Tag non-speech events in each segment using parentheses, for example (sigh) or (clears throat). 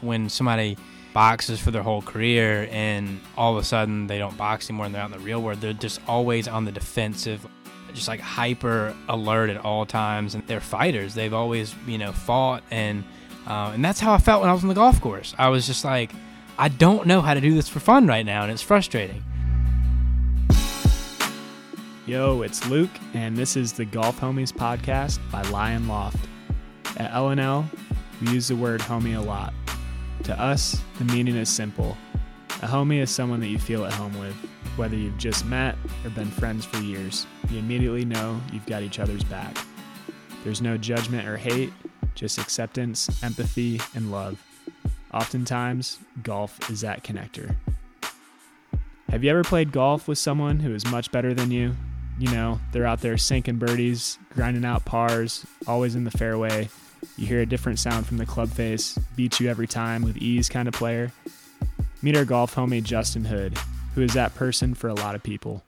when somebody boxes for their whole career and all of a sudden they don't box anymore and they're out in the real world, they're just always on the defensive, just like hyper alert at all times. And they're fighters. They've always, you know, fought. And, uh, and that's how I felt when I was on the golf course. I was just like, I don't know how to do this for fun right now. And it's frustrating. Yo, it's Luke, and this is the Golf Homies podcast by Lion Loft. At LNL, we use the word homie a lot. To us, the meaning is simple. A homie is someone that you feel at home with. Whether you've just met or been friends for years, you immediately know you've got each other's back. There's no judgment or hate, just acceptance, empathy, and love. Oftentimes, golf is that connector. Have you ever played golf with someone who is much better than you? You know, they're out there sinking birdies, grinding out pars, always in the fairway. You hear a different sound from the club face, beats you every time with ease kind of player. Meet our golf homie Justin Hood, who is that person for a lot of people.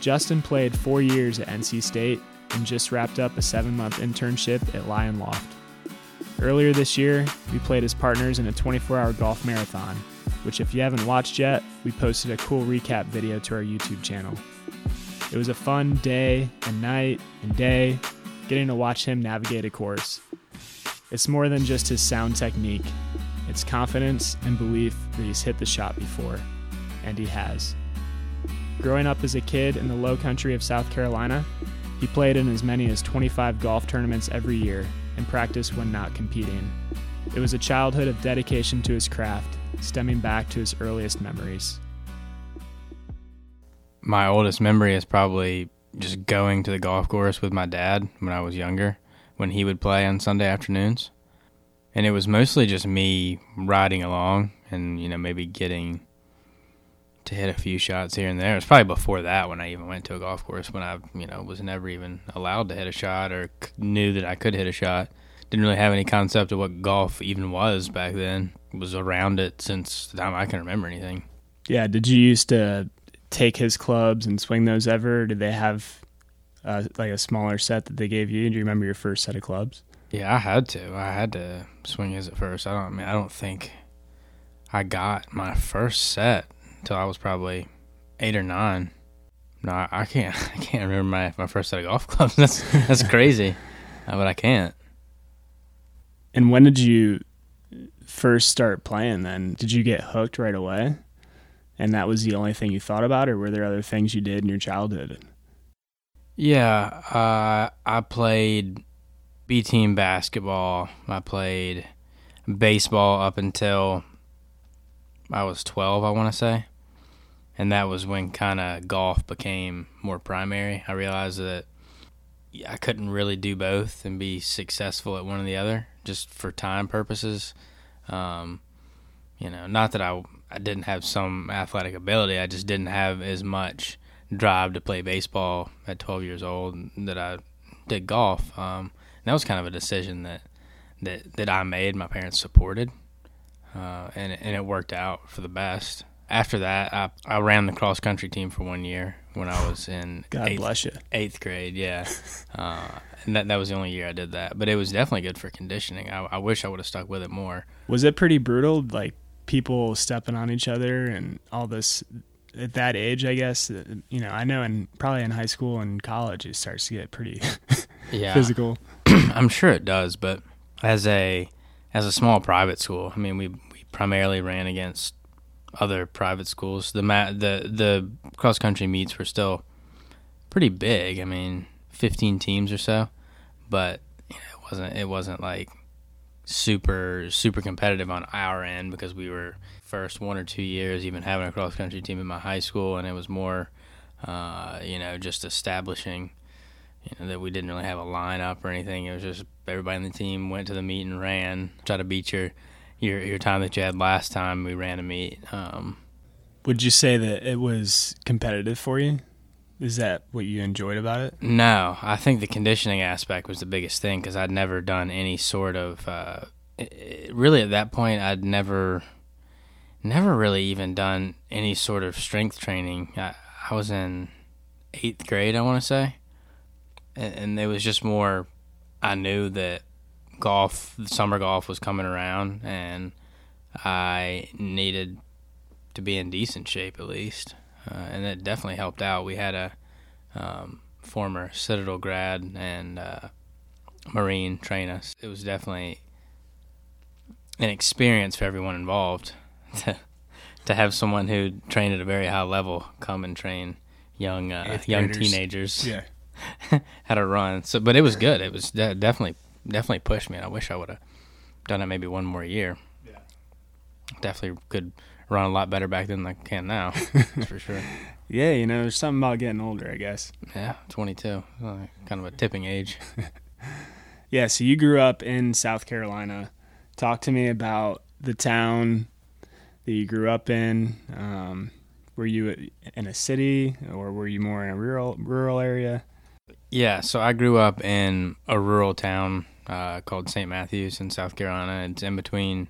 Justin played four years at NC State and just wrapped up a seven month internship at Lion Loft. Earlier this year, we played as partners in a 24 hour golf marathon, which, if you haven't watched yet, we posted a cool recap video to our YouTube channel. It was a fun day and night and day getting to watch him navigate a course. It's more than just his sound technique, it's confidence and belief that he's hit the shot before, and he has. Growing up as a kid in the low country of South Carolina, he played in as many as 25 golf tournaments every year and practiced when not competing. It was a childhood of dedication to his craft, stemming back to his earliest memories my oldest memory is probably just going to the golf course with my dad when I was younger, when he would play on Sunday afternoons. And it was mostly just me riding along and, you know, maybe getting to hit a few shots here and there. It was probably before that when I even went to a golf course when I, you know, was never even allowed to hit a shot or knew that I could hit a shot. Didn't really have any concept of what golf even was back then. Was around it since the time I can remember anything. Yeah, did you used to take his clubs and swing those ever? Did they have uh, like a smaller set that they gave you? Do you remember your first set of clubs? Yeah, I had to. I had to swing his at first. I don't. I mean, I don't think I got my first set until I was probably eight or nine. No, I can't. (laughs) I can't remember my, my first set of golf (laughs) clubs. That's that's (laughs) crazy, uh, but I can't. And when did you first start playing? Then did you get hooked right away? and that was the only thing you thought about, or were there other things you did in your childhood? Yeah, uh, I played B team basketball. I played baseball up until I was 12, I want to say. And that was when kind of golf became more primary. I realized that I couldn't really do both and be successful at one or the other just for time purposes. Um, you know, not that I I didn't have some athletic ability. I just didn't have as much drive to play baseball at 12 years old that I did golf. Um, that was kind of a decision that that that I made. My parents supported, uh, and and it worked out for the best. After that, I I ran the cross country team for one year when I was in (laughs) God eighth, bless you eighth grade. Yeah, (laughs) uh, and that that was the only year I did that. But it was definitely good for conditioning. I, I wish I would have stuck with it more. Was it pretty brutal? Like people stepping on each other and all this at that age, I guess, uh, you know, I know and probably in high school and college it starts to get pretty (laughs) yeah. physical. (clears throat) I'm sure it does, but as a as a small private school, I mean, we we primarily ran against other private schools. The ma- the the cross country meets were still pretty big. I mean, 15 teams or so, but you know, it wasn't it wasn't like super super competitive on our end because we were first one or two years even having a cross country team in my high school and it was more uh, you know just establishing you know that we didn't really have a lineup or anything it was just everybody on the team went to the meet and ran try to beat your your your time that you had last time we ran a meet um, would you say that it was competitive for you is that what you enjoyed about it? No, I think the conditioning aspect was the biggest thing because I'd never done any sort of. Uh, it, really, at that point, I'd never, never really even done any sort of strength training. I, I was in eighth grade, I want to say, and, and it was just more. I knew that golf, summer golf was coming around, and I needed to be in decent shape at least, uh, and it definitely helped out. We had a um, former Citadel grad and uh, Marine train us. It was definitely an experience for everyone involved (laughs) to to have someone who trained at a very high level come and train young uh, young teenagers. Yeah, (laughs) how to run. So, but it was good. It was de- definitely definitely pushed me. And I wish I would have done it maybe one more year. Yeah, definitely could run a lot better back then than I can now. (laughs) that's for sure. Yeah, you know, there's something about getting older, I guess. Yeah, 22, uh, kind of a tipping age. yeah, so you grew up in South Carolina. Talk to me about the town that you grew up in. Um, were you in a city or were you more in a rural rural area? Yeah, so I grew up in a rural town uh, called St. Matthews in South Carolina. It's in between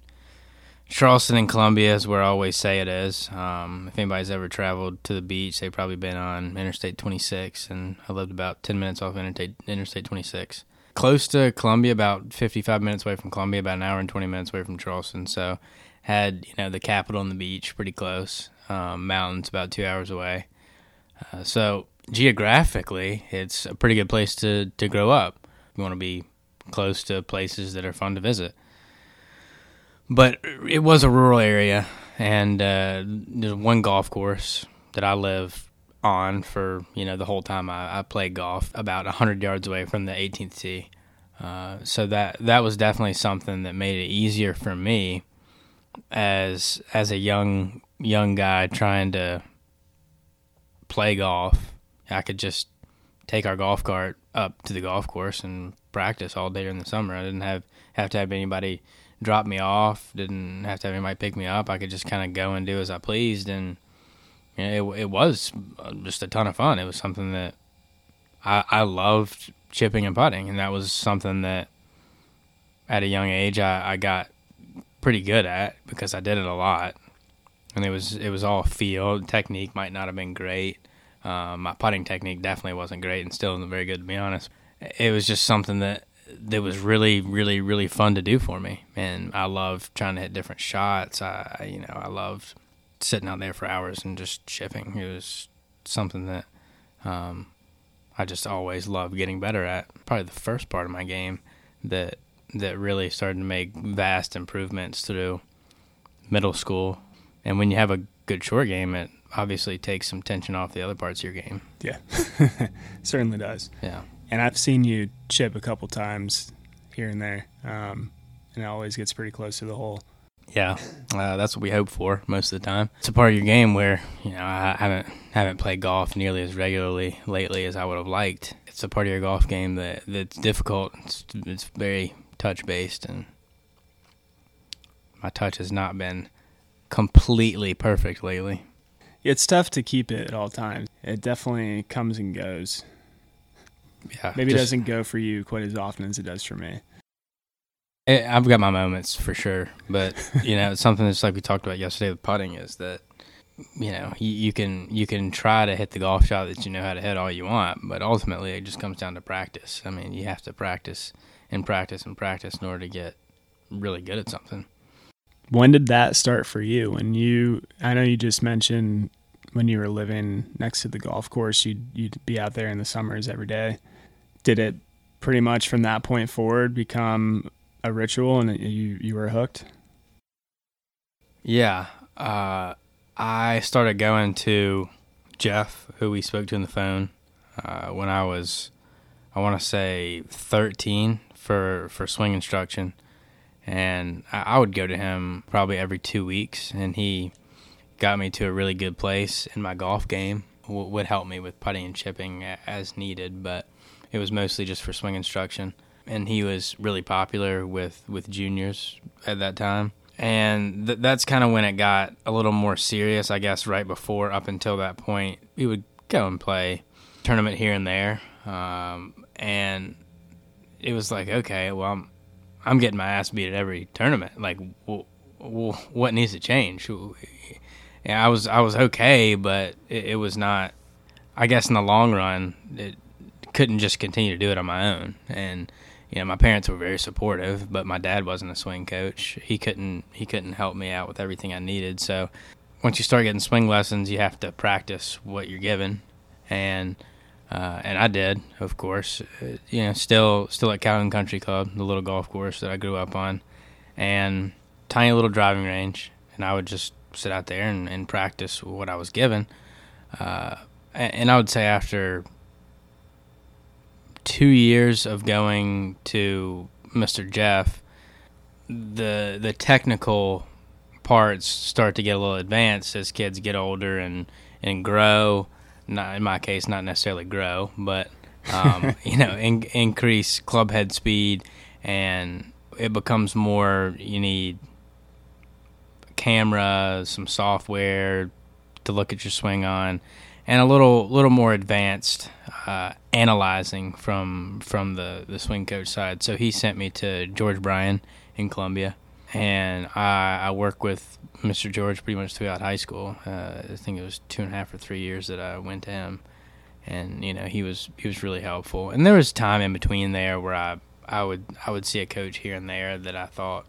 Charleston and Columbia, is where I always say it is. Um, if anybody's ever traveled to the beach, they've probably been on Interstate 26, and I lived about 10 minutes off Interstate, Interstate 26. Close to Columbia, about 55 minutes away from Columbia, about an hour and 20 minutes away from Charleston. So had you know the capital and the beach pretty close, um, mountains about two hours away. Uh, so geographically, it's a pretty good place to to grow up. You want to be close to places that are fun to visit. But it was a rural area, and uh, there's one golf course that I live on for you know the whole time I, I played golf, about hundred yards away from the 18th tee. Uh, so that that was definitely something that made it easier for me as as a young young guy trying to play golf, I could just take our golf cart up to the golf course and practice all day during the summer. I didn't have have to have anybody drop me off. Didn't have to have anybody pick me up. I could just kind of go and do as I pleased, and you know, it it was uh, just a ton of fun. It was something that I I loved chipping and putting, and that was something that at a young age I, I got pretty good at because I did it a lot, and it was it was all feel. Technique might not have been great. Um, my putting technique definitely wasn't great, and still isn't very good to be honest. It was just something that that was really, really, really fun to do for me, and I love trying to hit different shots. I, you know, I loved sitting out there for hours and just chipping. It was something that um, I just always loved getting better at. Probably the first part of my game that that really started to make vast improvements through middle school. And when you have a good short game, it obviously takes some tension off the other parts of your game. Yeah, (laughs) certainly does. Yeah. And I've seen you chip a couple times here and there, um, and it always gets pretty close to the hole. Yeah, uh, that's what we hope for most of the time. It's a part of your game where you know I haven't haven't played golf nearly as regularly lately as I would have liked. It's a part of your golf game that that's difficult. It's, it's very touch based, and my touch has not been completely perfect lately. It's tough to keep it at all times. It definitely comes and goes. Yeah, maybe just, it doesn't go for you quite as often as it does for me. It, I've got my moments for sure, but you know, something that's like we talked about yesterday with putting is that you know you, you, can you can try to hit the golf shot that you know how to hit all you want, but ultimately it just comes down to practice. I mean, you have to practice and practice and practice in order to get really good at something. When did that start for you? When you, I know you just mentioned when you were living next to the golf course, you'd you'd be out there in the summers every day. Did it pretty much from that point forward become a ritual and you you were hooked? Yeah, uh, I started going to Jeff, who we spoke to on the phone, uh, when I was, I want to say, 13 for for swing instruction, and I, I would go to him probably every two weeks, and he got me to a really good place in my golf game. W- would help me with putting and chipping as needed, but it was mostly just for swing instruction. And he was really popular with with juniors at that time and th- that's kind of when it got a little more serious, I guess. Right before, up until that point, we would go and play tournament here and there, um, and it was like, okay, well, I'm, I'm getting my ass beat at every tournament. Like, well, well, what needs to change? Yeah, I was I was okay, but it, it, was not. I guess in the long run, it couldn't just continue to do it on my own, and you know, my parents were very supportive, but my dad wasn't a swing coach. He couldn't he couldn't help me out with everything I needed. So once you start getting swing lessons, you have to practice what you're given, and uh, and I did, of course. Uh, you know, still still at Calhoun Country Club, the little golf course that I grew up on, and tiny little driving range, and I would just sit out there and, and practice what I was given. Uh, and, I would say after two years of going to Mr. Jeff, the the technical parts start to get a little advanced as kids get older and and grow. Not in my case, not necessarily grow, but um, (laughs) you know, in, increase club head speed, and it becomes more. You need camera, some software to look at your swing on, and a little little more advanced uh, analyzing from from the the swing coach side. So he sent me to George Bryan in Columbia, and I, I worked with Mr. George pretty much throughout high school. Uh, I think it was two and a half or three years that I went to him, and you know he was he was really helpful. And there was time in between there where I I would I would see a coach here and there that I thought,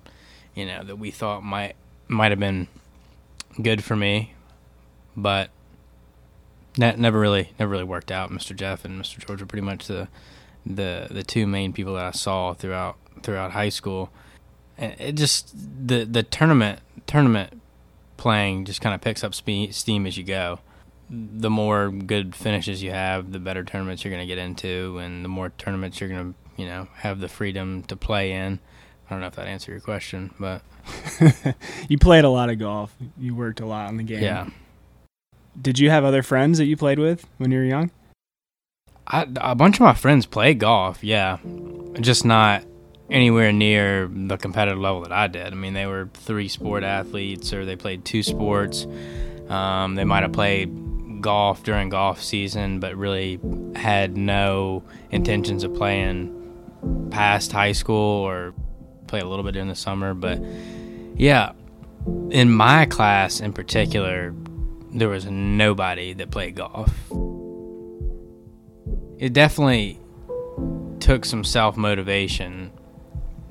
you know, that we thought might might have been good for me, but that never really never really worked out. Mr. Jeff and Mr. George were pretty much the the the two main people that I saw throughout throughout high school. And it just the the tournament tournament playing just kind of picks up spe- steam as you go. The more good finishes you have, the better tournaments you're going to get into, and the more tournaments you're going to you know have the freedom to play in. I don't know if that answered your question, but (laughs) you played a lot of golf. You worked a lot on the game. yeah, Did you have other friends that you played with when you were young? I, a bunch of my friends play golf. Yeah, just not anywhere near the competitive level that I did. I mean, they were three sport athletes, or they played two sports. Um, they might have played golf during golf season, but really had no intentions of playing past high school or play a little bit during the summer. But yeah, in my class in particular, there was nobody that played golf. It definitely took some self motivation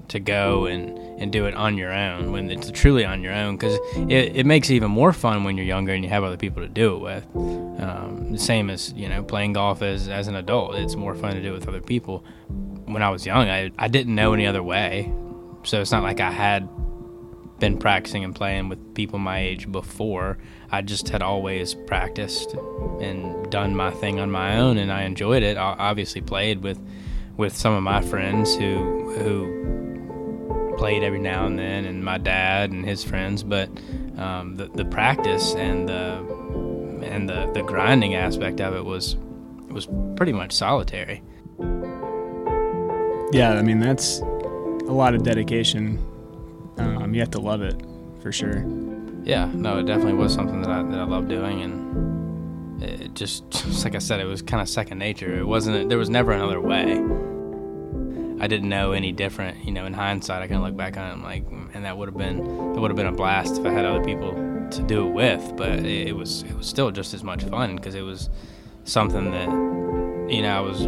to go and, and do it on your own when it's truly on your own because it, it makes it even more fun when you're younger and you have other people to do it with. Um, the same as you know playing golf as, as an adult, it's more fun to do it with other people. When I was young, I, I didn't know any other way, so it's not like I had been practicing and playing with people my age before. I just had always practiced and done my thing on my own, and I enjoyed it. I obviously played with with some of my friends who who played every now and then, and my dad and his friends. But um, the the practice and the and the the grinding aspect of it was was pretty much solitary. Yeah, I mean that's a lot of dedication. Um, you have to love it for sure. Yeah, no, it definitely was something that I that I loved doing, and it just, (laughs) just like I said, it was kind of second nature. It wasn't. There was never another way. I didn't know any different. You know, in hindsight, I can look back on it and like, mm, and that would have been it would have been a blast if I had other people to do it with. But it, it was it was still just as much fun because it was something that you know I was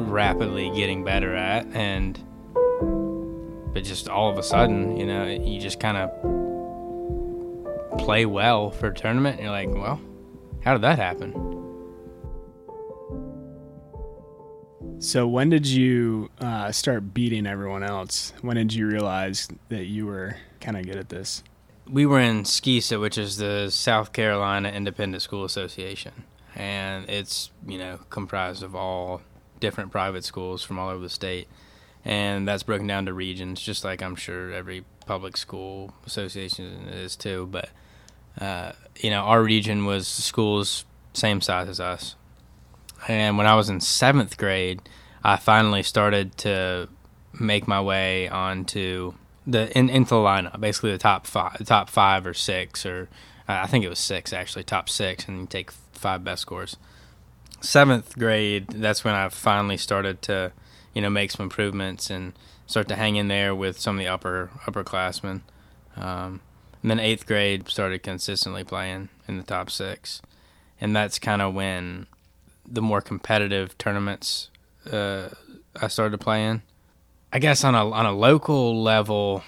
rapidly getting better at, and but just all of a sudden, you know, you just kind of play well for a tournament, and you're like, well, how did that happen? So when did you uh, start beating everyone else? When did you realize that you were kind of good at this? We were in SCISA, which is the South Carolina Independent School Association, and it's you know comprised of all different private schools from all over the state, and that's broken down to regions, just like I'm sure every public school association is too. But uh, you know, our region was schools same size as us, and when I was in seventh grade, I finally started to make my way onto the in, into the lineup, basically the top five, top five or six, or uh, I think it was six actually, top six, and you take five best scores. Seventh grade, that's when I finally started to, you know, make some improvements and start to hang in there with some of the upper upperclassmen. Um, and then eighth grade, started consistently playing in the top six, and that's kind of when the more competitive tournaments uh, I started playing. I guess on a on a local level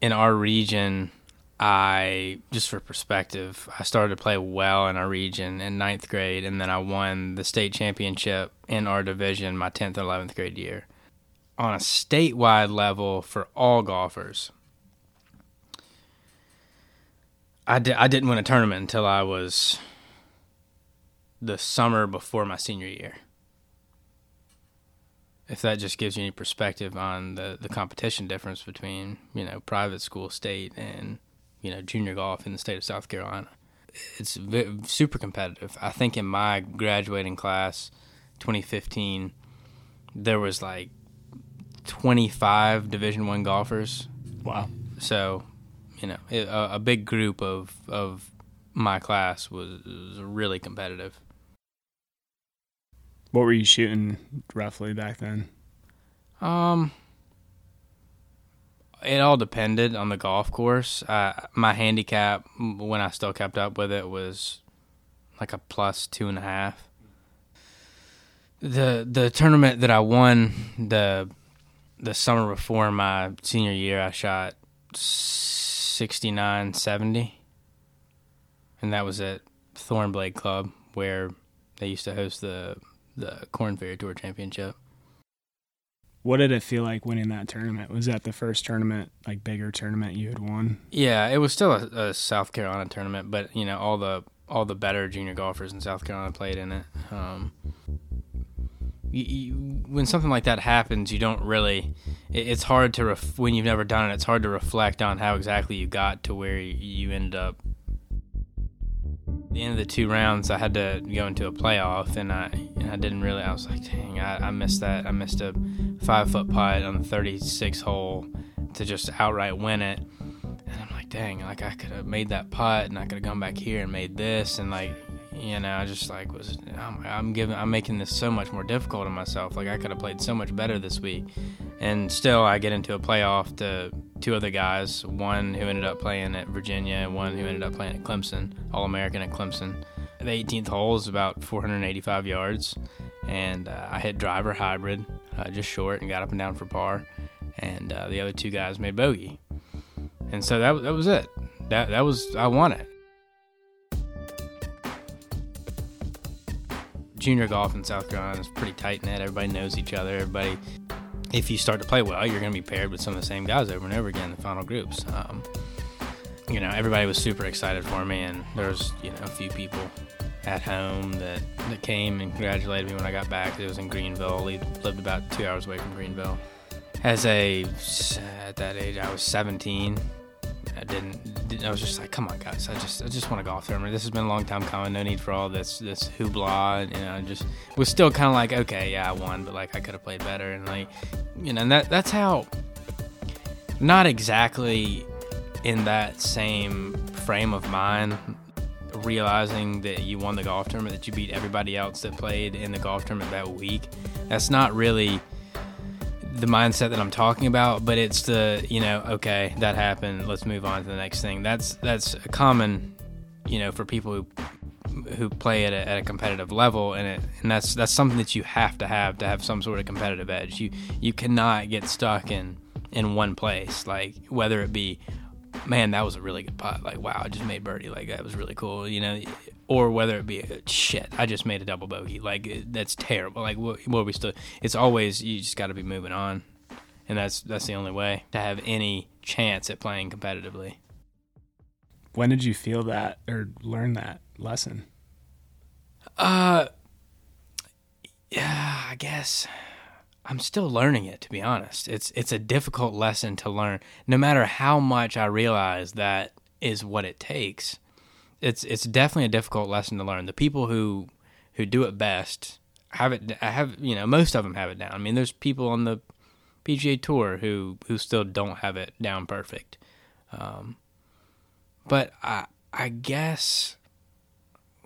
in our region, I just for perspective, I started to play well in our region in ninth grade, and then I won the state championship in our division my tenth and eleventh grade year. On a statewide level for all golfers, I, di- I didn't win a tournament until I was the summer before my senior year. If that just gives you any perspective on the, the competition difference between, you know, private school, state, and, you know, junior golf in the state of South Carolina. It's v- super competitive. I think in my graduating class, 2015, there was like 25 Division One golfers. Wow. So, you know, it, a, a big group of of my class was, was really competitive. What were you shooting roughly back then? Um, it all depended on the golf course. Uh, my handicap when I still kept up with it was like a plus two and a half. The the tournament that I won the the summer before my senior year, I shot 69 70 and that was at Thornblade Club where they used to host the the Korn Ferry Tour Championship. What did it feel like winning that tournament? Was that the first tournament, like bigger tournament you had won? Yeah, it was still a, a South Carolina tournament, but you know all the all the better junior golfers in South Carolina played in it. Um, you, you, when something like that happens, you don't really. It, it's hard to ref, when you've never done it. It's hard to reflect on how exactly you got to where you, you ended up. The end of the two rounds, I had to go into a playoff, and I and I didn't really. I was like, dang, I, I missed that. I missed a five foot putt on the 36 hole to just outright win it. And I'm like, dang, like I could have made that putt, and I could have gone back here and made this, and like you know, I just like was I'm, giving I'm making this so much more difficult on myself. Like I could have played so much better this week, and still I get into a playoff to two other guys, one who ended up playing at Virginia, and one who ended up playing at Clemson, All American at Clemson. The 18th hole is about 485 yards, and uh, I hit driver hybrid, uh, just short, and got up and down for par, and uh, the other two guys made bogey, and so that that was it. That that was I won it. Junior golf in South Carolina is pretty tight knit. Everybody knows each other. Everybody, if you start to play well, you're going to be paired with some of the same guys over and over again in the final groups. Um, you know, everybody was super excited for me, and there was you know a few people at home that that came and congratulated me when I got back. It was in Greenville. We lived about two hours away from Greenville. As a at that age, I was 17. I didn't. I was just like, come on, guys. I just, I just want to golf tournament. This has been a long time coming. No need for all this, this hoopla. You know, just was still kind of like, okay, yeah, I won, but like I could have played better. And like, you know, and that that's how. Not exactly in that same frame of mind, realizing that you won the golf tournament, that you beat everybody else that played in the golf tournament that week. That's not really the mindset that I'm talking about, but it's the you know okay that happened. Let's move on to the next thing. That's that's a common, you know, for people who who play at a, at a competitive level, and it and that's that's something that you have to have to have some sort of competitive edge. You you cannot get stuck in in one place, like whether it be man, that was a really good putt. Like, wow, I just made birdie. Like, that was really cool. You know, or whether it be shit, I just made a double bogey. Like, that's terrible. Like, what, what we still? It's always you just got to be moving on, and that's that's the only way to have any chance at playing competitively. When did you feel that or learn that lesson? Uh, yeah, I guess. I'm still learning it to be honest. It's it's a difficult lesson to learn. No matter how much I realize that is what it takes. It's it's definitely a difficult lesson to learn. The people who who do it best have it I have you know most of them have it down. I mean there's people on the PGA tour who who still don't have it down perfect. Um, but I I guess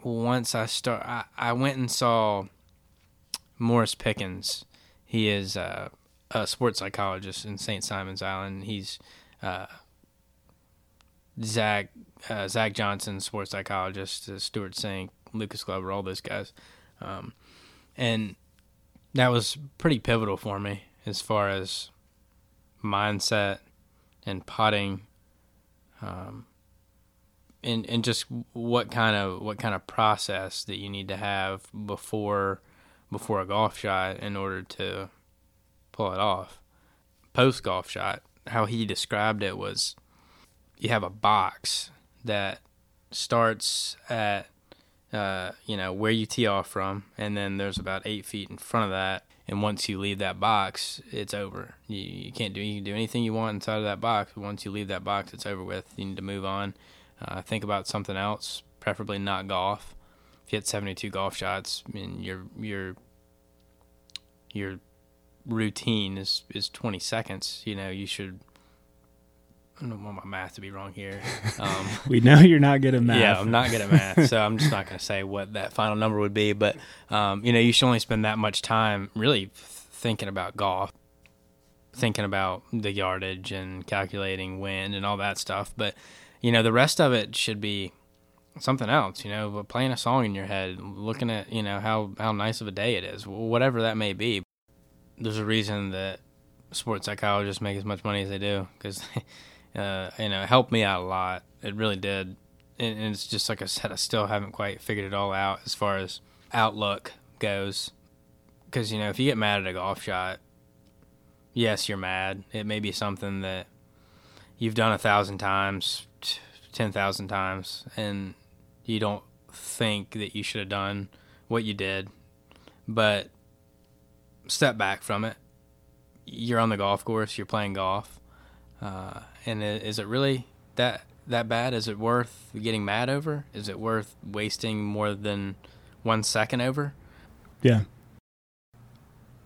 once I start I, I went and saw Morris Pickens he is uh, a sports psychologist in St. Simons Island. He's uh, Zach uh, Zach Johnson, sports psychologist, uh, Stewart Cink, Lucas Glover, all those guys, um, and that was pretty pivotal for me. as far as mindset and putting, um, and and just what kind of what kind of process that you need to have before before a golf shot in order to pull it off. Post golf shot, how he described it was you have a box that starts at uh, you know where you tee off from, and then there's about eight feet in front of that. And once you leave that box, it's over. You, you can't do you can do anything you want inside of that box. But once you leave that box, it's over with. You need to move on. Uh, think about something else, preferably not golf. If you hit 72 golf shots, I mean your your your routine is is 20 seconds. You know you should I don't want my math to be wrong here. (laughs) Um, we know you're not good at math. Yeah, I'm not good at math, so I'm just not going to say what that final number would be. But um, you know, you should only spend that much time really thinking about golf, thinking about the yardage and calculating wind and all that stuff. But you know, the rest of it should be something else. You know, but playing a song in your head, looking at you know how how nice of a day it is, whatever that may be. There's a reason that sports psychologists make as much money as they do because (laughs) uh, you know, helped me out a lot. It really did. And, and it's just like I said, I still haven't quite figured it all out as far as outlook goes. Because, you know, if you get mad at a golf shot, yes, you're mad. It may be something that you've done a thousand times, 10,000 times, and you don't think that you should have done what you did. But step back from it. You're on the golf course, you're playing golf. Uh, and is it really that that bad? Is it worth getting mad over? Is it worth wasting more than one second over? Yeah.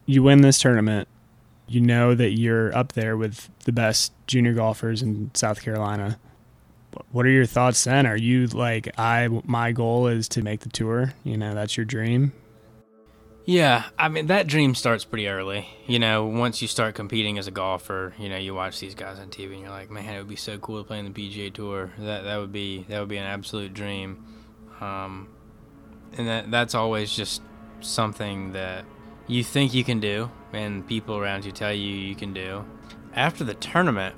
You win this tournament, you know that you're up there with the best junior golfers in South Carolina. What are your thoughts then? Are you like I my goal is to make the tour? You know, that's your dream. Yeah, I mean that dream starts pretty early. You know, once you start competing as a golfer, you know, you watch these guys on TV and you're like, man, it would be so cool to play in the PGA Tour. That that would be that would be an absolute dream. Um, and that that's always just something that you think you can do, and people around you tell you you can do. After the tournament,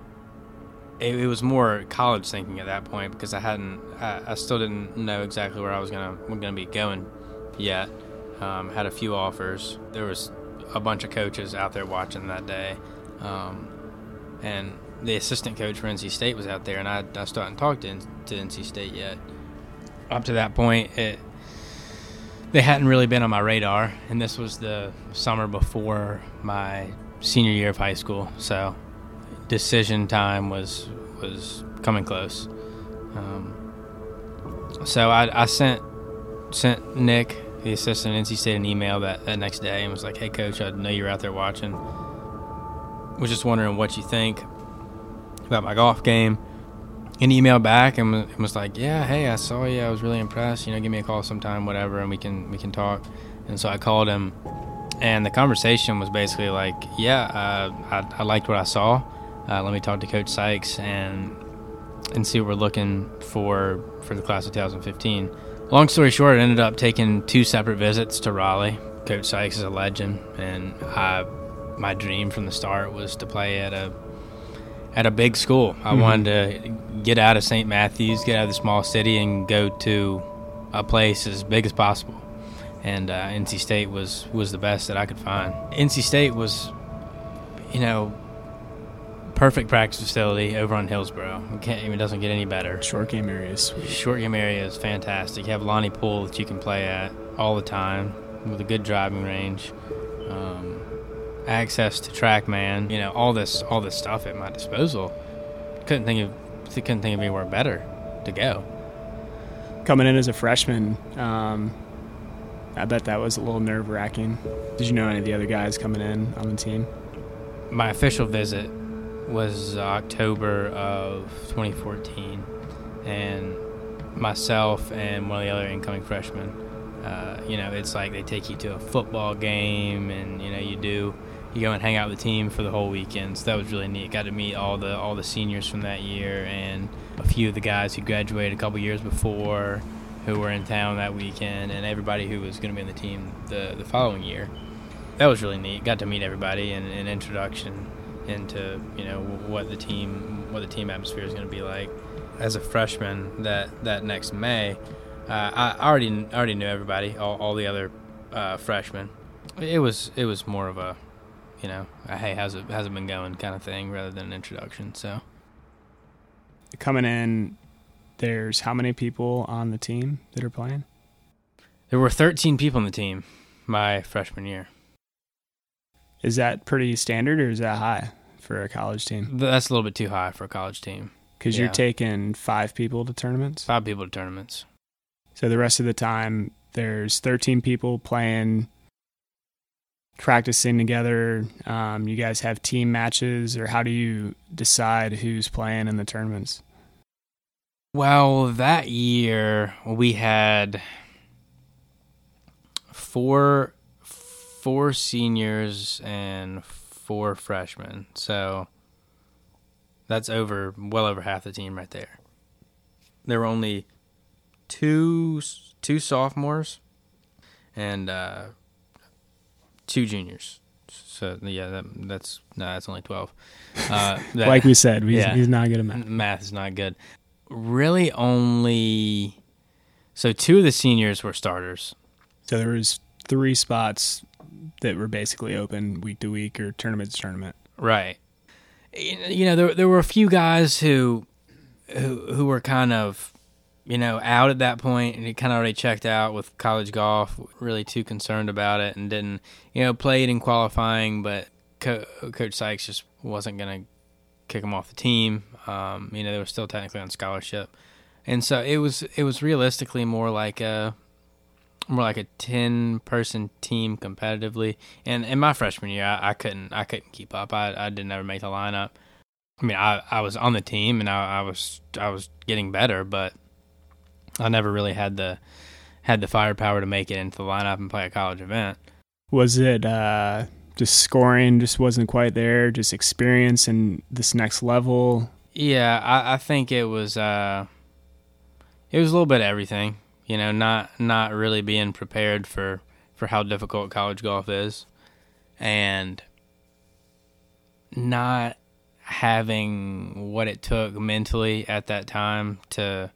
it, it was more college thinking at that point because I hadn't, I, I still didn't know exactly where I was gonna gonna be going yet. Um, had a few offers. There was a bunch of coaches out there watching that day, um, and the assistant coach for NC State was out there, and I, I still hadn't talked to, to NC State yet. Up to that point, it they hadn't really been on my radar, and this was the summer before my senior year of high school, so decision time was was coming close. Um, so I, I sent sent Nick the assistant NC State an email that, that next day and was like, "Hey, coach, I know you're out there watching. Was just wondering what you think about my golf game." And emailed back and was like, "Yeah, hey, I saw you. I was really impressed. You know, give me a call sometime, whatever, and we can we can talk." And so I called him, and the conversation was basically like, "Yeah, uh, I, I liked what I saw. Uh, let me talk to Coach Sykes and and see what we're looking for for the class of 2015." Long story short, I ended up taking two separate visits to Raleigh. Coach Sykes is a legend, and I, my dream from the start was to play at a at a big school. I mm-hmm. wanted to get out of St. Matthews, get out of the small city, and go to a place as big as possible. And uh, NC State was was the best that I could find. NC State was, you know, perfect practice facility over on Hillsborough. It, can't, it doesn't get any better. Short game area is sweet. Short game area is fantastic. You have Lonnie Poole that you can play at all the time with a good driving range. Um, access to TrackMan, you know, all this all this stuff at my disposal. Couldn't think of couldn't think of anywhere better to go. Coming in as a freshman, um, I bet that was a little nerve wracking. Did you know any of the other guys coming in on the team? My official visit was October of 2014, and myself and one of the other incoming freshmen. Uh, you know, it's like they take you to a football game, and you know, you do you go and hang out with the team for the whole weekend. So that was really neat. Got to meet all the all the seniors from that year, and a few of the guys who graduated a couple years before, who were in town that weekend, and everybody who was going to be on the team the the following year. that was really neat. Got to meet everybody and an introduction into you know what the team what the team atmosphere is going to be like. As a freshman, that that next May, uh, I already already knew everybody, all, all the other uh, freshmen. It was it was more of a, you know, a, hey, how's it how's it been going kind of thing rather than an introduction. So coming in, there's how many people on the team that are playing? There were 13 people on the team my freshman year. Is that pretty standard or is that high for a college team? That's a little bit too high for a college team. Because yeah. you're taking five people to tournaments? Five people to tournaments. So the rest of the time, there's 13 people playing, practicing together. Um, you guys have team matches, or how do you decide who's playing in the tournaments? Well, that year we had four four seniors and four freshmen. So that's over well over half the team right there. There were only two two sophomores and uh, two juniors. So yeah, that, that's no, that's only twelve. Uh, (laughs) that, like we said, he's, yeah, he's not good at math. Math is not good. Really, only so two of the seniors were starters. So there was three spots that were basically open week to week or tournament to tournament. Right. You know, there there were a few guys who who who were kind of you know out at that point and he kind of already checked out with college golf, really too concerned about it and didn't you know played in qualifying, but Co- Coach Sykes just wasn't gonna kick him off the team. Um, you know, they were still technically on scholarship, and so it was it was realistically more like a more like a 10 person team competitively. And in my freshman year I, I, couldn't i couldn't keep up. I, I didn't ever make the lineup. I mean i, I was on the team and I, I was i was getting better but i never really had the had the firepower to make it into the lineup and play a college event. Was it uh just scoring just wasn't quite there just experience and this next level? Yeah i, I think it was uh it was a little bit of everything you know, not not really being prepared for for how difficult college golf is, and not having what it took mentally at that time to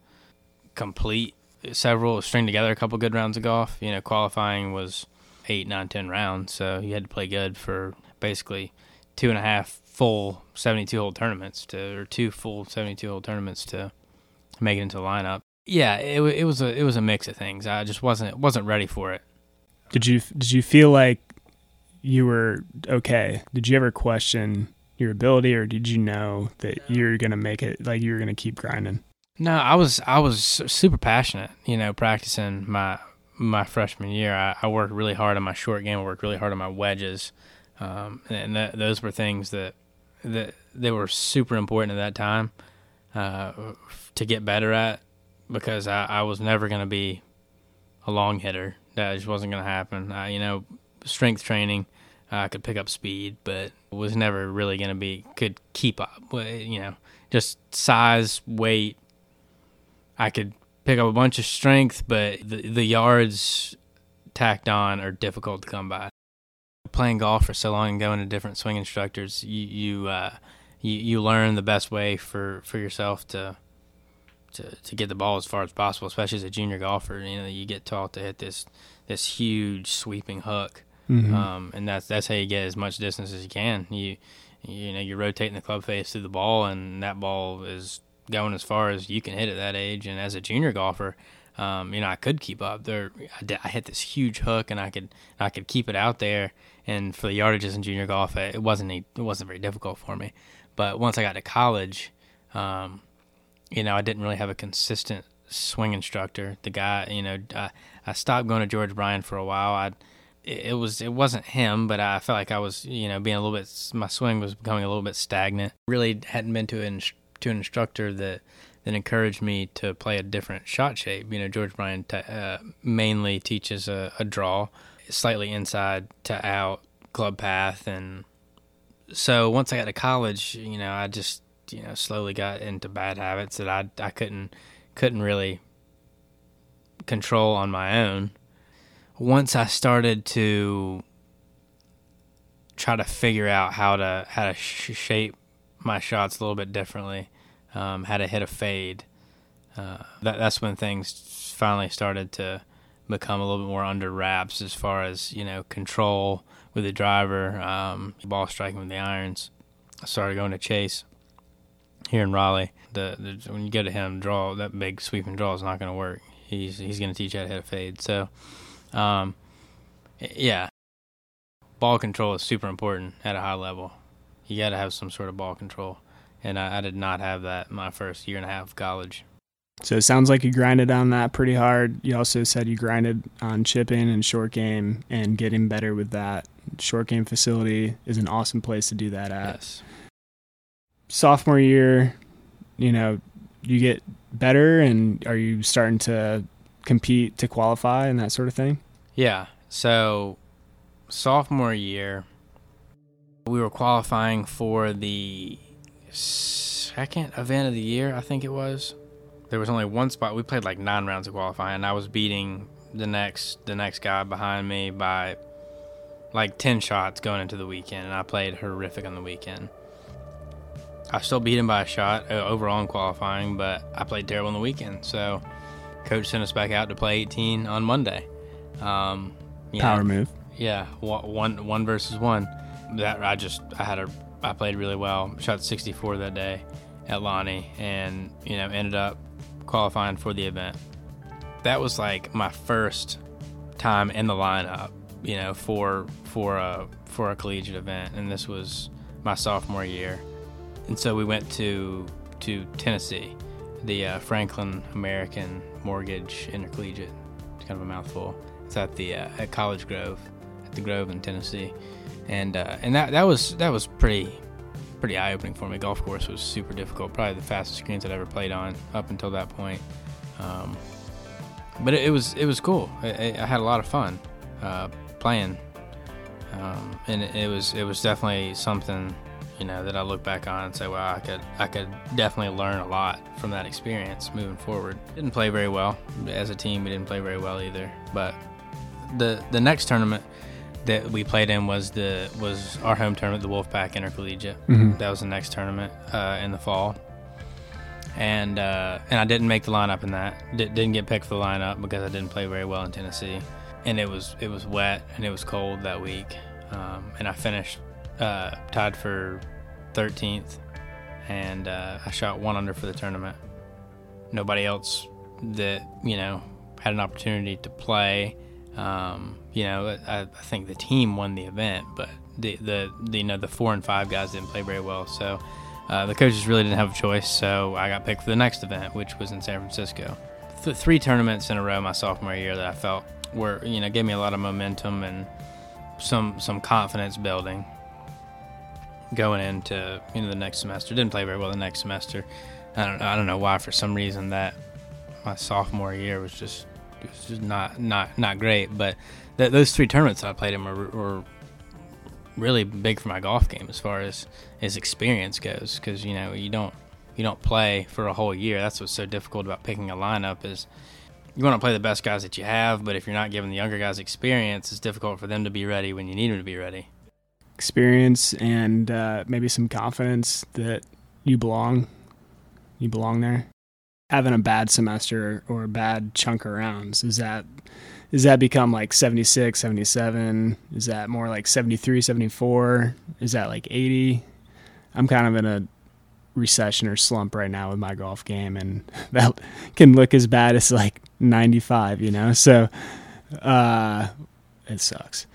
complete several string together a couple good rounds of golf. You know, qualifying was eight, nine, ten rounds, so you had to play good for basically two and a half full seventy-two hole tournaments to, or two full seventy-two hole tournaments to make it into the lineup yeah, it it was a it was a mix of things. I just wasn't wasn't ready for it. Did you did you feel like you were okay? Did you ever question your ability, or did you know that you're gonna make it? Like you were gonna keep grinding? No, I was I was super passionate. You know, practicing my my freshman year, I, I worked really hard on my short game. I worked really hard on my wedges, um, and that, those were things that that they were super important at that time uh, to get better at because I, I was never going to be a long hitter. That just wasn't going to happen. You know, strength training, I could pick up speed, but was never really going to be could keep up. You know, just size, weight. I could pick up a bunch of strength, but the the yards tacked on are difficult to come by. Playing golf for so long and going to different swing instructors, you you uh, you, you learn the best way for, for yourself to to, to get the ball as far as possible, especially as a junior golfer. You know, you get taught to hit this this huge sweeping hook, mm-hmm. um, and that's that's how you get as much distance as you can. You you know you're rotating the club face through the ball, and that ball is going as far as you can hit at that age. And as a junior golfer, um, you know I could keep up. There, I, did, I hit this huge hook, and I could I could keep it out there. And for the yardages in junior golf, it wasn't it wasn't very difficult for me. But once I got to college, um, you know, I didn't really have a consistent swing instructor. The guy, you know, I, I stopped going to George Bryan for a while. I it was it wasn't him, but I felt like I was, you know, being a little bit my swing was becoming a little bit stagnant. Really hadn't been to an to an instructor that that encouraged me to play a different shot shape. You know, George Bryan t- uh, mainly teaches a, a draw, slightly inside to out club path, and so once I got to college, you know, I just you know slowly got into bad habits that I I couldn't couldn't really control on my own. Once I started to try to figure out how to how to sh- shape my shots a little bit differently, um, how to hit a fade. Uh, that that's when things finally started to become a little bit more under wraps as far as you know control with the driver, um, ball striking with the irons. I started going to Chase here in Raleigh. The, the when you go to him, draw that big sweeping draw is not going to work. He's he's going to teach you how to hit a fade. So, um, yeah, ball control is super important at a high level. You got to have some sort of ball control, and I, I did not have that my first year and a half of college. So it sounds like you grinded on that pretty hard. You also said you grinded on chipping and short game and getting better with that. Short game facility is an awesome place to do that at. Yes. Sophomore year, you know, you get better and are you starting to compete to qualify and that sort of thing? Yeah. So sophomore year, we were qualifying for the second event of the year, I think it was. There was only one spot. We played like nine rounds of qualifying, and I was beating the next the next guy behind me by like ten shots going into the weekend, and I played horrific on the weekend. I still beat him by a shot uh, overall in qualifying, but I played terrible on the weekend. So, coach sent us back out to play 18 on Monday. Um, Power know, move. yeah, one, one one versus one. That I just I had a I played really well. Shot 64 that day at Lonnie, and you know ended up qualifying for the event. That was like my first time in the lineup, you know, for for a for a collegiate event, and this was my sophomore year. And so we went to to Tennessee, the uh, Franklin American Mortgage Intercollegiate. It's kind of a mouthful. It's at the uh, at College Grove, at the Grove in Tennessee, and uh, and that that was that was pretty pretty eye opening for me. Golf course was super difficult, probably the fastest greens I'd ever played on up until that point. Um, but it, it, was it was cool. I, I had a lot of fun uh, playing, um, and it, it was it was definitely something you know that I look back on and say, well, I could I could definitely learn a lot from that experience moving forward. Didn't play very well as a team. We didn't play very well either. But the the next tournament that we played in was the was our home tournament, the Wolfpack Intercollegiate. Mhm. That was the next tournament uh, in the fall, and uh, and I didn't make the lineup in that. D- didn't get picked for the lineup because I didn't play very well in Tennessee, and it was it was wet and it was cold that week, um, and I finished uh, tied for 13th, and uh, I shot one under for the tournament. Nobody else that you know had an opportunity to play. Um, you know, I, I think the team won the event, but the, the the you know the four and five guys didn't play very well. So uh, the coaches really didn't have a choice. So I got picked for the next event, which was in San Francisco. Th- three tournaments in a row my sophomore year that I felt were you know gave me a lot of momentum and some some confidence building going into you know the next semester. Didn't play very well the next semester. I don't I don't know why. For some reason that my sophomore year was just was just not not not great. But th- those three tournaments I played in were, were really big for my golf game as far as as experience goes. Because you know you don't you don't play for a whole year. That's what's so difficult about picking a lineup is you want to play the best guys that you have, but if you're not giving the younger guys experience, it's difficult for them to be ready when you need them to be ready. Experience and uh, maybe some confidence that you belong. You belong there. Having a bad semester or a bad chunk of rounds, is that is that become like 76, 77? Is that more like 73, 74? Is that like 80? I'm kind of in a recession or slump right now with my golf game and (laughs) that can look as bad as like 95, you know? So uh it sucks.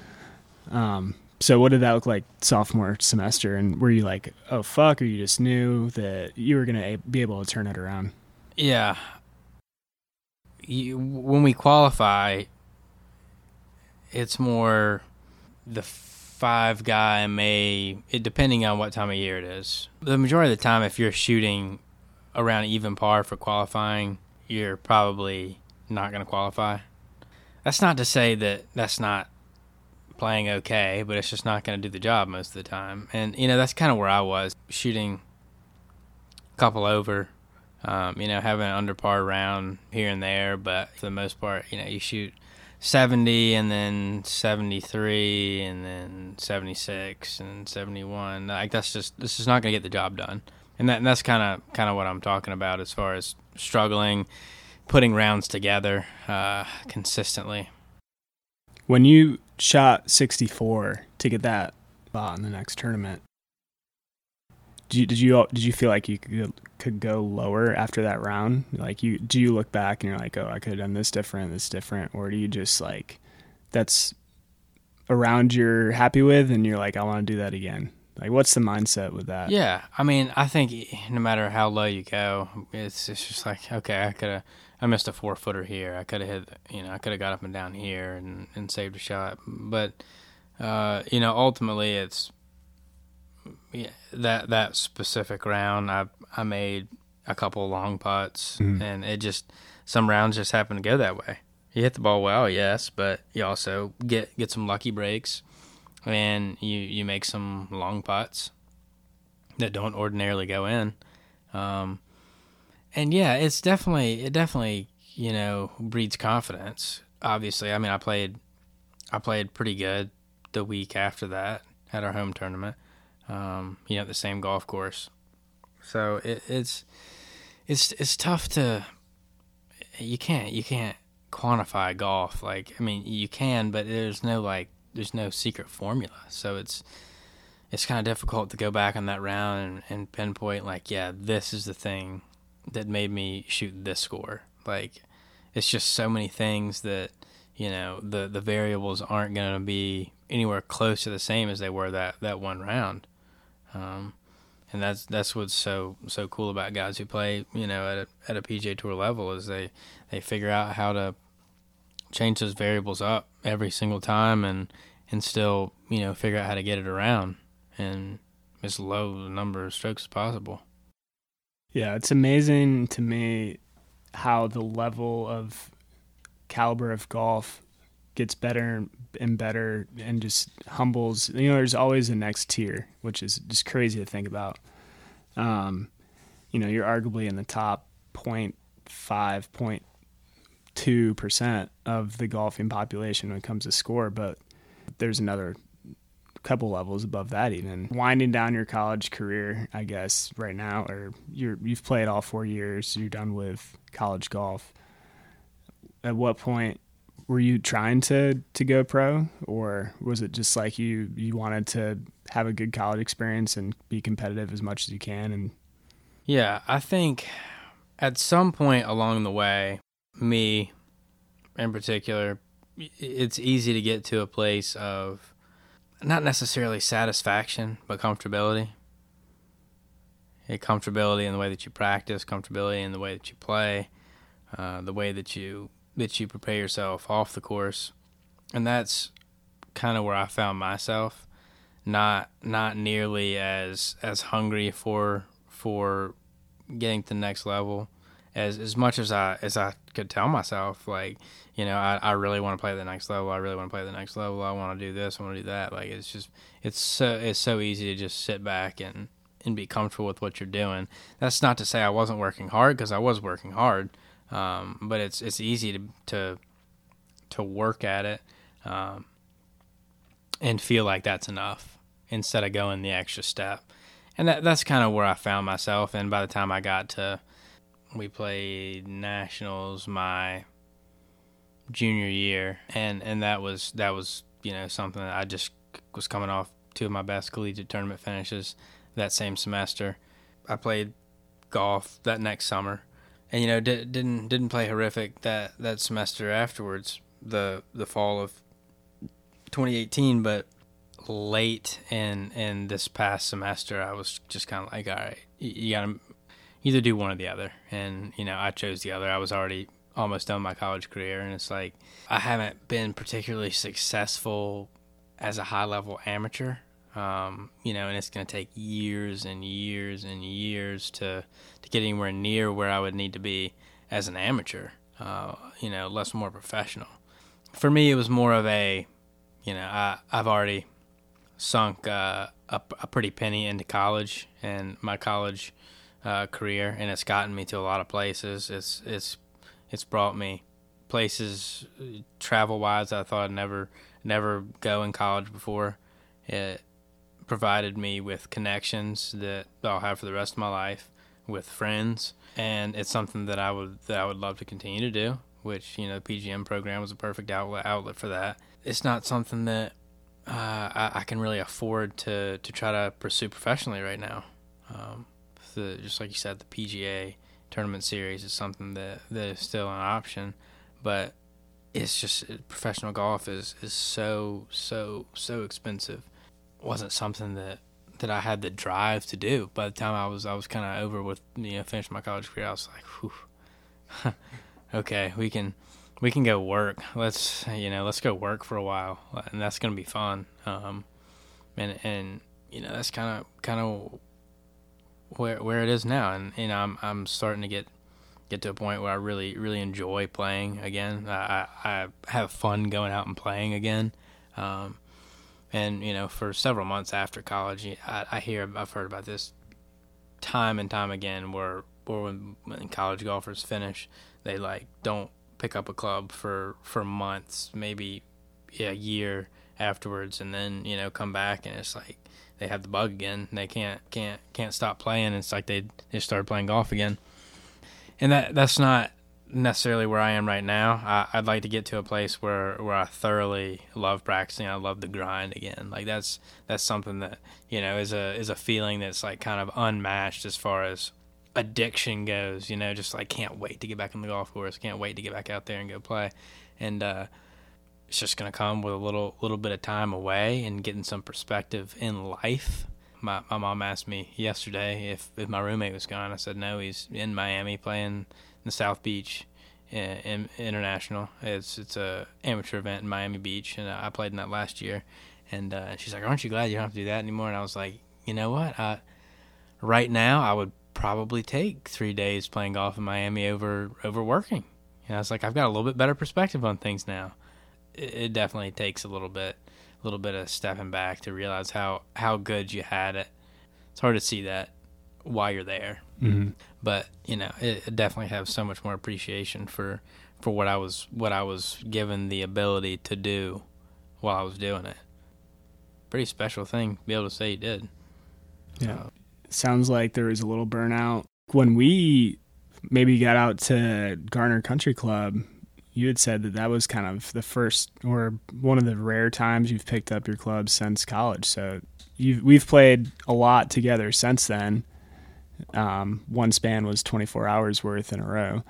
Um so what did that look like sophomore semester and were you like, "Oh fuck," or you just knew that you were to be able to turn it around? Yeah. You, when we qualify, it's more the five guy may it depending on what time of year it is. The majority of the time, if you're shooting around even par for qualifying, you're probably not going to qualify. That's not to say that that's not playing okay, but it's just not going to do the job most of the time. And you know that's kind of where I was shooting a couple over um, you know, having an under par round here and there, but for the most part, you know, you shoot 70 and then 73 and then 76 and 71 like that's just this is not going to get the job done. And, that, and that's kind of kind of what i'm talking about as far as struggling putting rounds together uh, consistently when you shot 64 to get that spot in the next tournament did you did you did you feel like you could could go lower after that round? Like you do you look back and you're like, oh, I could have done this different, this different, or do you just like that's a round you're happy with and you're like, I want to do that again? Like, what's the mindset with that? Yeah, I mean, I think no matter how low you go, it's it's just like, okay, I could have, I missed a four footer here. I could have hit, you know, I could have got up and down here and and saved a shot. But, uh, you know, ultimately, it's yeah, that that specific round, I I made a couple long putts, mm-hmm. and it just some rounds just happen to go that way. You hit the ball well, yes, but you also get get some lucky breaks, and you you make some long putts that don't ordinarily go in. Um, and yeah, it's definitely it definitely you know breeds confidence. Obviously, I mean, I played I played pretty good the week after that at our home tournament um, you know, the same golf course. So it, it's it's it's tough to you can't you can't quantify golf like I mean you can, but there's no like there's no secret formula. So it's it's kind of difficult to go back on that round and, and pinpoint like yeah this is the thing that made me shoot this score. Like it's just so many things that you know the the variables aren't going to be anywhere close to the same as they were that that one round. Um, and that's that's what's so so cool about guys who play, you know, at a, at a PGA Tour level is they they figure out how to change those variables up every single time and and still you know figure out how to get it around and as low a number of strokes as possible. Yeah, it's amazing to me how the level of caliber of golf gets better and better and just humbles. You know, there's always a next tier, which is just crazy to think about. Um, you know, you're arguably in the top 0.5, 0.2 percent of the golfing population when it comes to score, but there's another couple levels above that even. Winding down your college career i guess right now or you're you've played all four years you're done with college golf. At what point were you trying to to go pro or was it just like you you wanted to have a good college experience and be competitive as much as you can and yeah i think at some point along the way me in particular it's easy to get to a place of not necessarily satisfaction but comfortability. A comfortability in the way that you practice comfortability in the way that you play uh, the way that you that you prepare yourself off the course, and that's kind of where I found myself, not not nearly as as hungry for for getting to the next level as as much as I as I could tell myself like you know I, I really want to play the next level I really want to play the next level I want to do this I want to do that like it's just it's so it's so easy to just sit back and and be comfortable with what you're doing that's not to say I wasn't working hard because I was working hard um, but it's it's easy to to to work at it um, and feel like that's enough instead of going the extra step. And that that's kind of where I found myself. And by the time I got to, we played nationals my junior year, and and that was that was you know something that I just was coming off two of my best collegiate tournament finishes that same semester. I played golf that next summer and you know did, didn't didn't play horrific that that semester afterwards the the fall of 2018 but late in in this past semester I was just kind of like all right you, you got to either do one or the other and you know I chose the other I was already almost done my college career and it's like I haven't been particularly successful as a high level amateur um, you know, and it's going to take years and years and years to to get anywhere near where I would need to be as an amateur. Uh, you know, less more professional. For me, it was more of a, you know, I I've already sunk uh, a, a pretty penny into college and my college uh, career, and it's gotten me to a lot of places. It's it's it's brought me places travel wise I thought I'd never never go in college before. It provided me with connections that I'll have for the rest of my life with friends, and it's something that I would that I would love to continue to do. Which you know, the PGM program was a perfect outlet outlet for that. It's not something that uh, I, I, can really afford to to try to pursue professionally right now. Um, the, just like you said, the PGA tournament series is something that, that is still an option, but it's just professional golf is, is so so so expensive. It wasn't something that that I had the drive to do. By the time I was I was kind of over with you know finished my college career, I was like, Whew. (laughs) okay, we can we can go work. Let's you know let's go work for a while, and that's gonna be fun. Um, and and you know that's kind of kind of where where it is now, and you know I'm I'm starting to get get to a point where I really really enjoy playing again. I I have fun going out and playing again. Um, and you know, for several months after college, I, I hear I've heard about this time and time again, where where when, when college golfers finish, they like don't pick up a club for for months, maybe a year afterwards, and then you know come back and it's like they have the bug again. They can't can't can't stop playing. It's like they just started playing golf again, and that that's not necessarily where I am right now. I, would like to get to a place where, where I thoroughly love practicing. I love the grind again. Like that's that's something that you know is a is a feeling that's like kind of unmatched as far as addiction goes. You know, just like can't wait to get back on the golf course. Can't wait to get back out there and go play. And uh, it's just gonna come with a little little bit of time away and getting some perspective in life. My my mom asked me yesterday if if my roommate was gone. I said no, he's in Miami playing in the South Beach in, International. It's it's a amateur event in Miami Beach, and I played in that last year. And uh, she's like, "Aren't you glad you don't have to do that anymore?" And I was like, "You know what? I, right now, I would probably take three days playing golf in Miami over over working." And I was like, "I've got a little bit better perspective on things now." It definitely takes a little bit, a little bit of stepping back to realize how how good you had it. It's hard to see that while you're there, mm-hmm. but you know, it, it definitely have so much more appreciation for for what I was what I was given the ability to do while I was doing it. Pretty special thing to be able to say you did. Yeah, uh, sounds like there was a little burnout when we maybe got out to Garner Country Club you had said that that was kind of the first or one of the rare times you've picked up your club since college. So we've played a lot together since then. Um, one span was 24 hours worth in a row.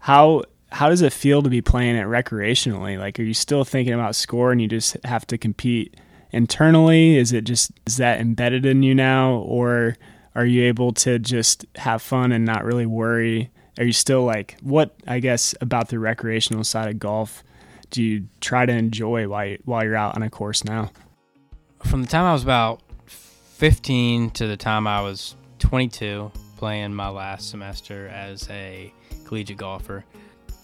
How how does it feel to be playing it recreationally? Like, are you still thinking about score and you just have to compete internally? Is it just is that embedded in you now, or are you able to just have fun and not really worry are you still like what I guess about the recreational side of golf do you try to enjoy while you, while you're out on a course now? From the time I was about 15 to the time I was 22, playing my last semester as a collegiate golfer,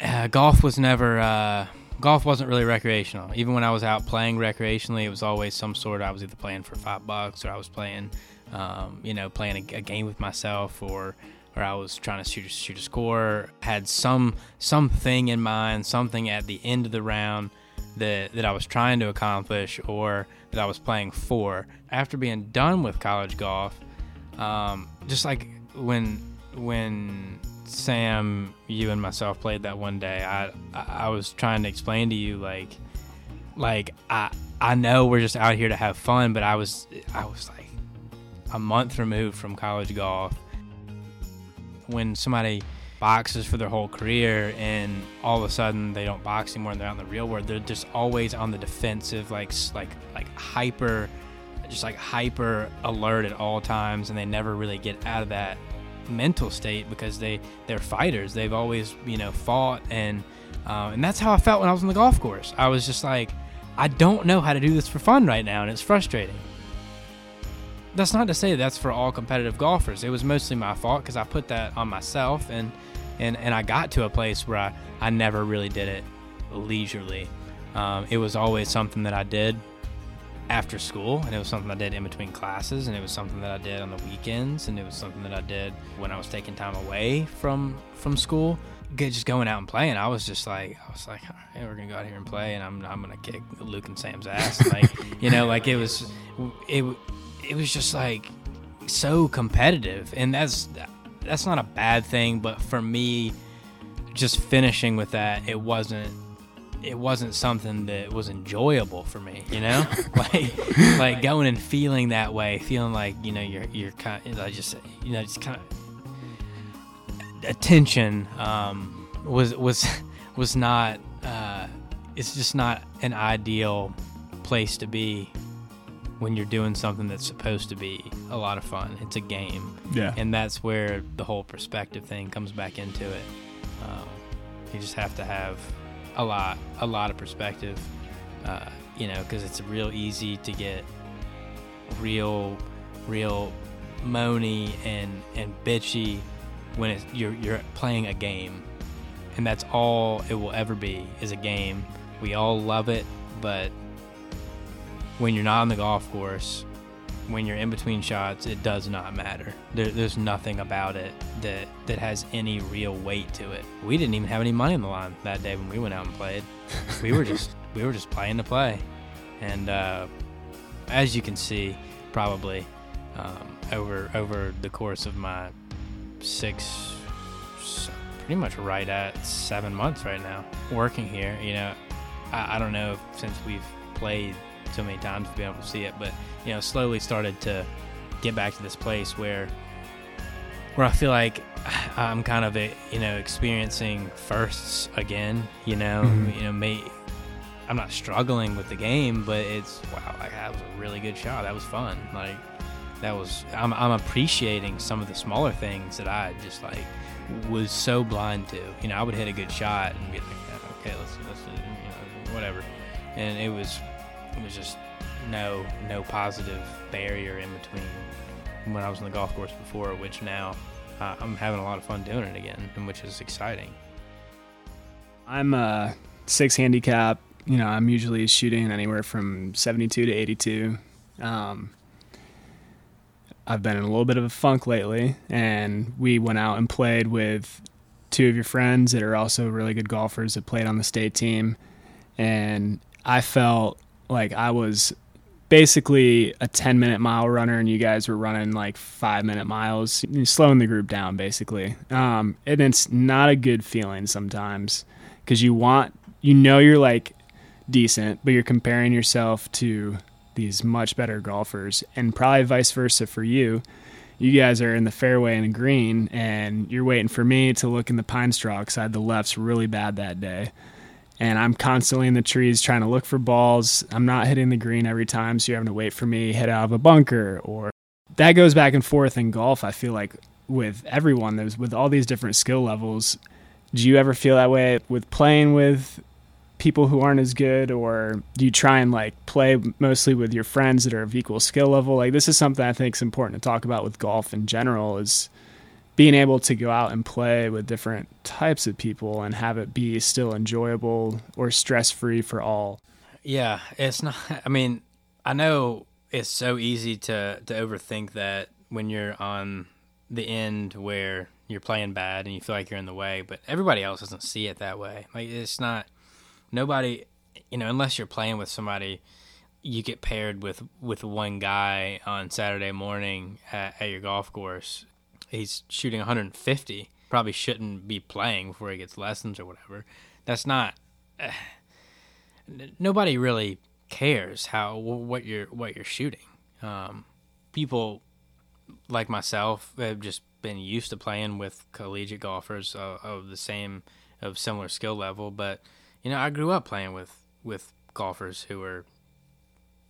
uh, golf was never uh, golf wasn't really recreational. Even when I was out playing recreationally, it was always some sort. I was either playing for five bucks or I was playing, um, you know, playing a, a game with myself or or I was trying to shoot, shoot a score, had some something in mind, something at the end of the round that that I was trying to accomplish or that I was playing for. After being done with college golf, um, just like when when Sam, you and myself played that one day, I I was trying to explain to you like like I I know we're just out here to have fun, but I was I was like a month removed from college golf when somebody boxes for their whole career and all of a sudden they don't box anymore and they're out in the real world they're just always on the defensive like like like hyper just like hyper alert at all times and they never really get out of that mental state because they they're fighters. They've always you know fought and uh, and that's how I felt when I was on the golf course. I was just like I don't know how to do this for fun right now and it's frustrating that's not to say that's for all competitive golfers. It was mostly my fault because I put that on myself, and and and I got to a place where I I never really did it leisurely. Um, it was always something that I did after school, and it was something I did in between classes, and it was something that I did on the weekends, and it was something that I did when I was taking time away from from school. Just going out and playing, I was just like, I was like, we're gonna go out here and play, and I'm I'm gonna kick Luke and Sam's ass, like you know, (laughs) like it was, it it was just like so competitive, and that's that's not a bad thing, but for me, just finishing with that, it wasn't it wasn't something that was enjoyable for me, you know, (laughs) (laughs) like like going and feeling that way, feeling like you know you're you're kind of, I just you know just kind of attention um, was was (laughs) was not uh, it's just not an ideal place to be when you're doing something that's supposed to be a lot of fun. It's a game, Yeah. and that's where the whole perspective thing comes back into it. Um, you just have to have a lot, a lot of perspective, uh, you know, because it's real easy to get real, real moany and and bitchy when it's, you're you're playing a game, and that's all it will ever be is a game. We all love it, but when you're not on the golf course, when you're in between shots, it does not matter. There, there's nothing about it that that has any real weight to it. We didn't even have any money on the line that day when we went out and played. We were just (laughs) we were just playing to play, and uh, as you can see, probably um, over over the course of my six, pretty much right at seven months right now working here. You know, I, I don't know if since we've played so many times to be able to see it, but you know, slowly started to get back to this place where where I feel like (sighs) I'm kind of a, you know experiencing firsts again. You know, Mhm. you know, may I'm not struggling with the game, but it's wow, like that was a really good shot. That was fun. Like that was I'm I'm appreciating some of the smaller things that I just like was so blind to. You know, I would hit a good shot and be like, okay, let's let's you know whatever, and it was it was just no no positive barrier in between when I was on the golf course before, which now uh, I'm having a lot of fun doing it again, and which is exciting. I'm a six handicap. You know, I'm usually shooting anywhere from 72 to 82. Um, I've been in a little bit of a funk lately, and we went out and played with two of your friends that are also really good golfers that played on the state team. And I felt like I was basically a 10 minute mile runner, and you guys were running like five minute miles, slowing the group down basically. Um, and it's not a good feeling sometimes because you want, you know, you're like decent, but you're comparing yourself to these much better golfers, and probably vice versa for you. You guys are in the fairway and the green, and you're waiting for me to look in the pine straw because I had the lefts really bad that day. And I'm constantly in the trees trying to look for balls. I'm not hitting the green every time, so you're having to wait for me hit out of a bunker. Or that goes back and forth in golf. I feel like with everyone, there's with all these different skill levels. Do you ever feel that way with playing with people who aren't as good or do you try and like play mostly with your friends that are of equal skill level like this is something i think is important to talk about with golf in general is being able to go out and play with different types of people and have it be still enjoyable or stress free for all Yeah, it's not. (laughs) I mean, I know it's so easy to to overthink that when you're on the end where you're playing bad and you feel like you're in the way, but everybody else doesn't see it that way. Like it's not nobody, you know, unless you're playing with somebody, you get paired with with one guy on Saturday morning at, at your golf course. He's shooting 150. Probably shouldn't be playing before he gets lessons or whatever. That's not nobody really cares how what you're what you're shooting. Um, people like myself have just been used to playing with collegiate golfers uh, of the same of similar skill level, but you know I grew up playing with with golfers who were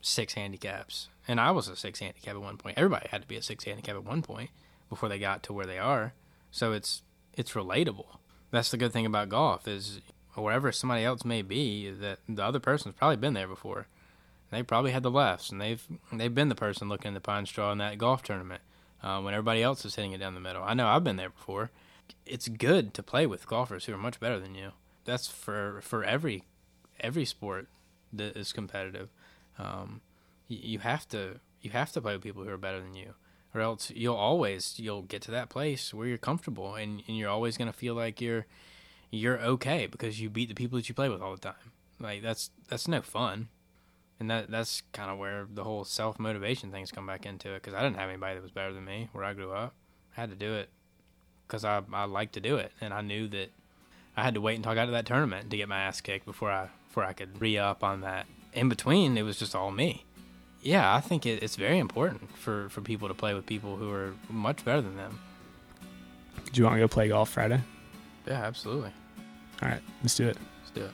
six handicaps, and I was a six handicap at one point. Everybody had to be a six handicap at one point before they got to where they are. So it's it's relatable. That's the good thing about golf is wherever somebody else may be, that the other person's probably been there before. They probably had the lefts, and they've they've been the person looking in the pine straw in that golf tournament uh, when everybody else is hitting it down the middle. I know I've been there before. It's good to play with golfers who are much better than you. That's for for every every sport that is competitive. Um, you have to you have to play with people who are better than you or else you'll always you'll get to that place where you're comfortable and, and you're always going to feel like you're you're okay because you beat the people that you play with all the time. Like that's that's no fun. And that that's kind of where the whole self motivation things come back into it because i didn't have anybody that was better than me where i grew up. I had to do it because I, I like to do it and i knew that i had to wait until i got to that tournament to get my ass kicked before i before i could re-up on that. In between it was just all me yeah, I think it, it's very important for, for people to play with people who are much better than them. Do you want to go play golf Friday? Yeah, absolutely. All right, let's do it. Let's do it.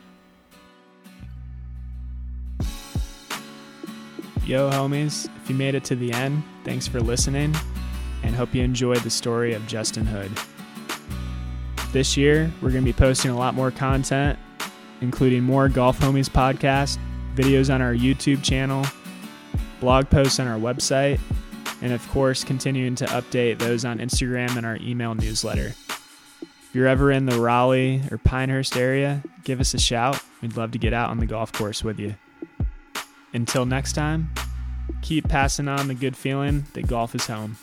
Yo, homies, if you made it to the end, thanks for listening and hope you enjoyed the story of Justin Hood. This year, we're going to be posting a lot more content, including more Golf Homies podcast, videos on our YouTube channel, blog posts on our website, and of course, continuing to update those on Instagram and our email newsletter. If you're ever in the Raleigh or Pinehurst area, give us a shout. We'd love to get out on the golf course with you. Until next time, keep passing on the good feeling that golf is home.